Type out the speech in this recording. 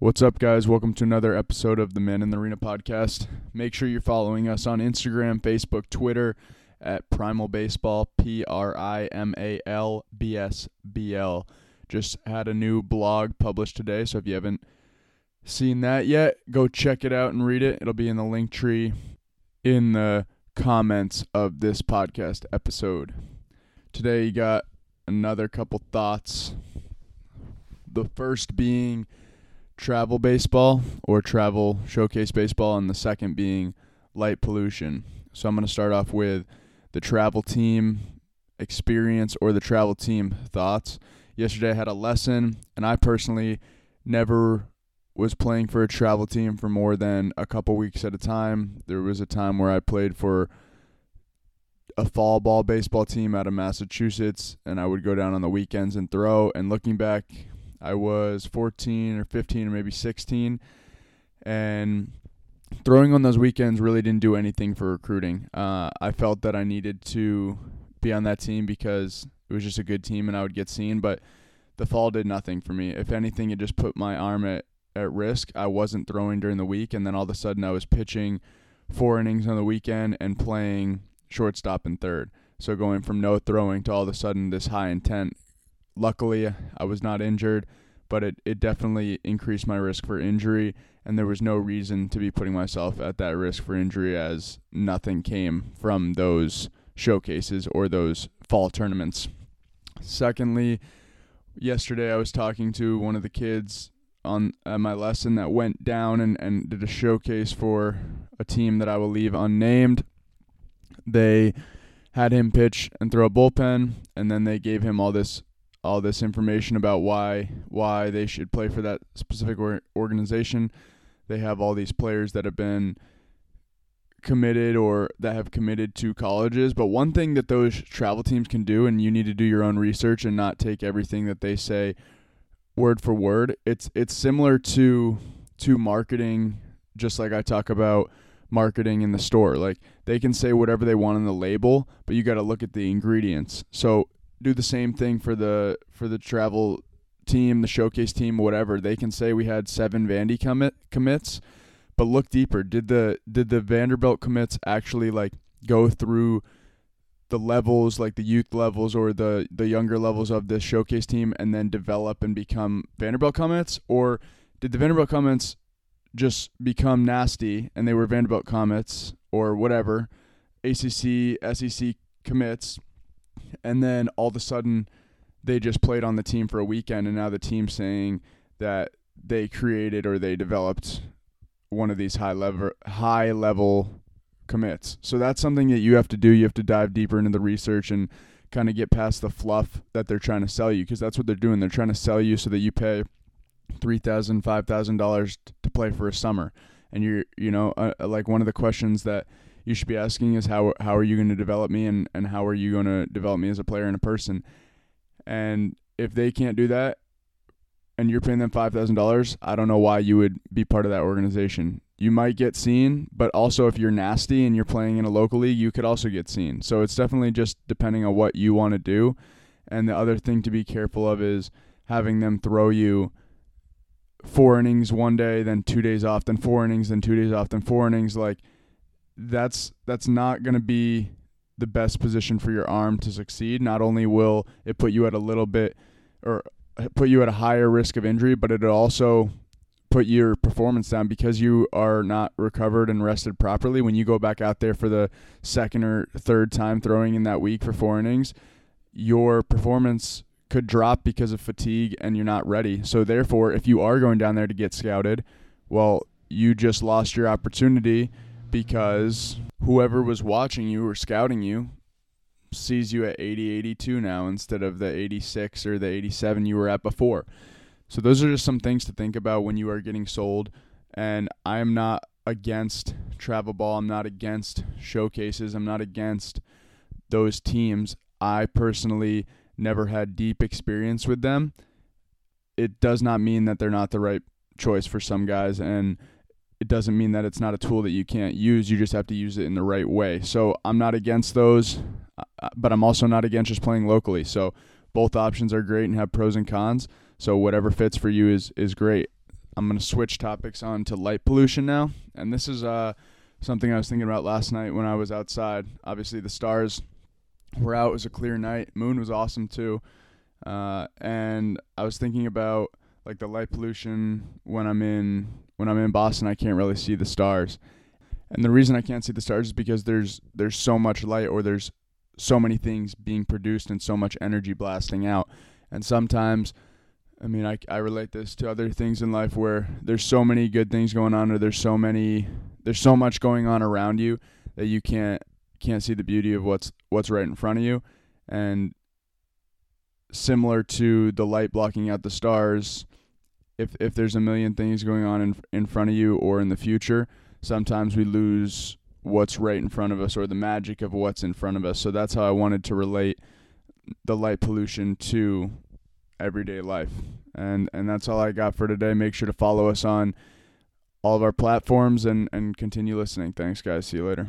What's up, guys? Welcome to another episode of the Men in the Arena podcast. Make sure you're following us on Instagram, Facebook, Twitter at Primal Baseball, P R I M A L B S B L. Just had a new blog published today, so if you haven't seen that yet, go check it out and read it. It'll be in the link tree in the comments of this podcast episode. Today, you got another couple thoughts. The first being travel baseball or travel showcase baseball, and the second being light pollution. So I'm going to start off with the travel team experience or the travel team thoughts. Yesterday I had a lesson, and I personally never was playing for a travel team for more than a couple weeks at a time. There was a time where I played for a fall ball baseball team out of Massachusetts, and I would go down on the weekends and throw. And looking back, I was 14 or 15 or maybe 16, and throwing on those weekends really didn't do anything for recruiting. Uh, I felt that I needed to be on that team because it was just a good team and I would get seen, but the fall did nothing for me. If anything, it just put my arm at, at risk. I wasn't throwing during the week, and then all of a sudden I was pitching four innings on the weekend and playing shortstop and third. So going from no throwing to all of a sudden this high intent. Luckily, I was not injured, but it, it definitely increased my risk for injury, and there was no reason to be putting myself at that risk for injury as nothing came from those showcases or those fall tournaments. Secondly, yesterday I was talking to one of the kids on uh, my lesson that went down and, and did a showcase for a team that I will leave unnamed. They had him pitch and throw a bullpen, and then they gave him all this all this information about why why they should play for that specific or- organization. They have all these players that have been committed or that have committed to colleges. But one thing that those travel teams can do, and you need to do your own research and not take everything that they say word for word. It's it's similar to to marketing, just like I talk about marketing in the store. Like they can say whatever they want on the label, but you got to look at the ingredients. So do the same thing for the for the travel team, the showcase team, whatever. They can say we had seven Vandy commit commits, but look deeper. Did the did the Vanderbilt commits actually like go through the levels, like the youth levels or the the younger levels of this showcase team, and then develop and become Vanderbilt commits, or did the Vanderbilt commits just become nasty and they were Vanderbilt commits or whatever, ACC, SEC commits, and then all of a sudden they just played on the team for a weekend and now the team's saying that they created or they developed one of these high level high level commits. So that's something that you have to do. You have to dive deeper into the research and kind of get past the fluff that they're trying to sell you because that's what they're doing. They're trying to sell you so that you pay three thousand, five thousand dollars to play for a summer, and you're you know uh, like one of the questions that you should be asking is how how are you going to develop me and and how are you going to develop me as a player and a person, and if they can't do that, and you're paying them five thousand dollars, I don't know why you would be part of that organization. You might get seen, but also if you're nasty and you're playing in a local league, you could also get seen. So it's definitely just depending on what you want to do. And the other thing to be careful of is having them throw you four innings one day, then two days off, then four innings, then two days off, then four innings. Like that's that's not going to be the best position for your arm to succeed. Not only will it put you at a little bit or uh, put you at a higher risk of injury, but it also put your performance down because you are not recovered and rested properly. When you go back out there for the second or third time throwing in that week for four innings, your performance could drop because of fatigue and you're not ready. So therefore, if you are going down there to get scouted, well, you just lost your opportunity because whoever was watching you or scouting you sees you at 80 82 now instead of the 86 or the 87 you were at before. So those are just some things to think about when you are getting sold and I am not against travel ball, I'm not against showcases, I'm not against those teams. I personally never had deep experience with them, it does not mean that they're not the right choice for some guys and it doesn't mean that it's not a tool that you can't use. You just have to use it in the right way. So I'm not against those, uh, but I'm also not against just playing locally. So both options are great and have pros and cons. So whatever fits for you is is great. I'm gonna switch topics on to light pollution now, and this is uh something I was thinking about last night when I was outside. Obviously, the stars were out. It was a clear night. Moon was awesome too, uh, and I was thinking about like the light pollution when I'm in when I'm in Boston. I can't really see the stars, and the reason I can't see the stars is because there's there's so much light or there's so many things being produced and so much energy blasting out, and sometimes I mean, I, I relate this to other things in life where there's so many good things going on, or there's so many, there's so much going on around you that you can't can't see the beauty of what's what's right in front of you, and similar to the light blocking out the stars, if if there's a million things going on in in front of you or in the future, sometimes we lose what's right in front of us or the magic of what's in front of us. So that's how I wanted to relate the light pollution to everyday life. And and that's all I got for today. Make sure to follow us on all of our platforms and, and continue listening. Thanks guys. See you later.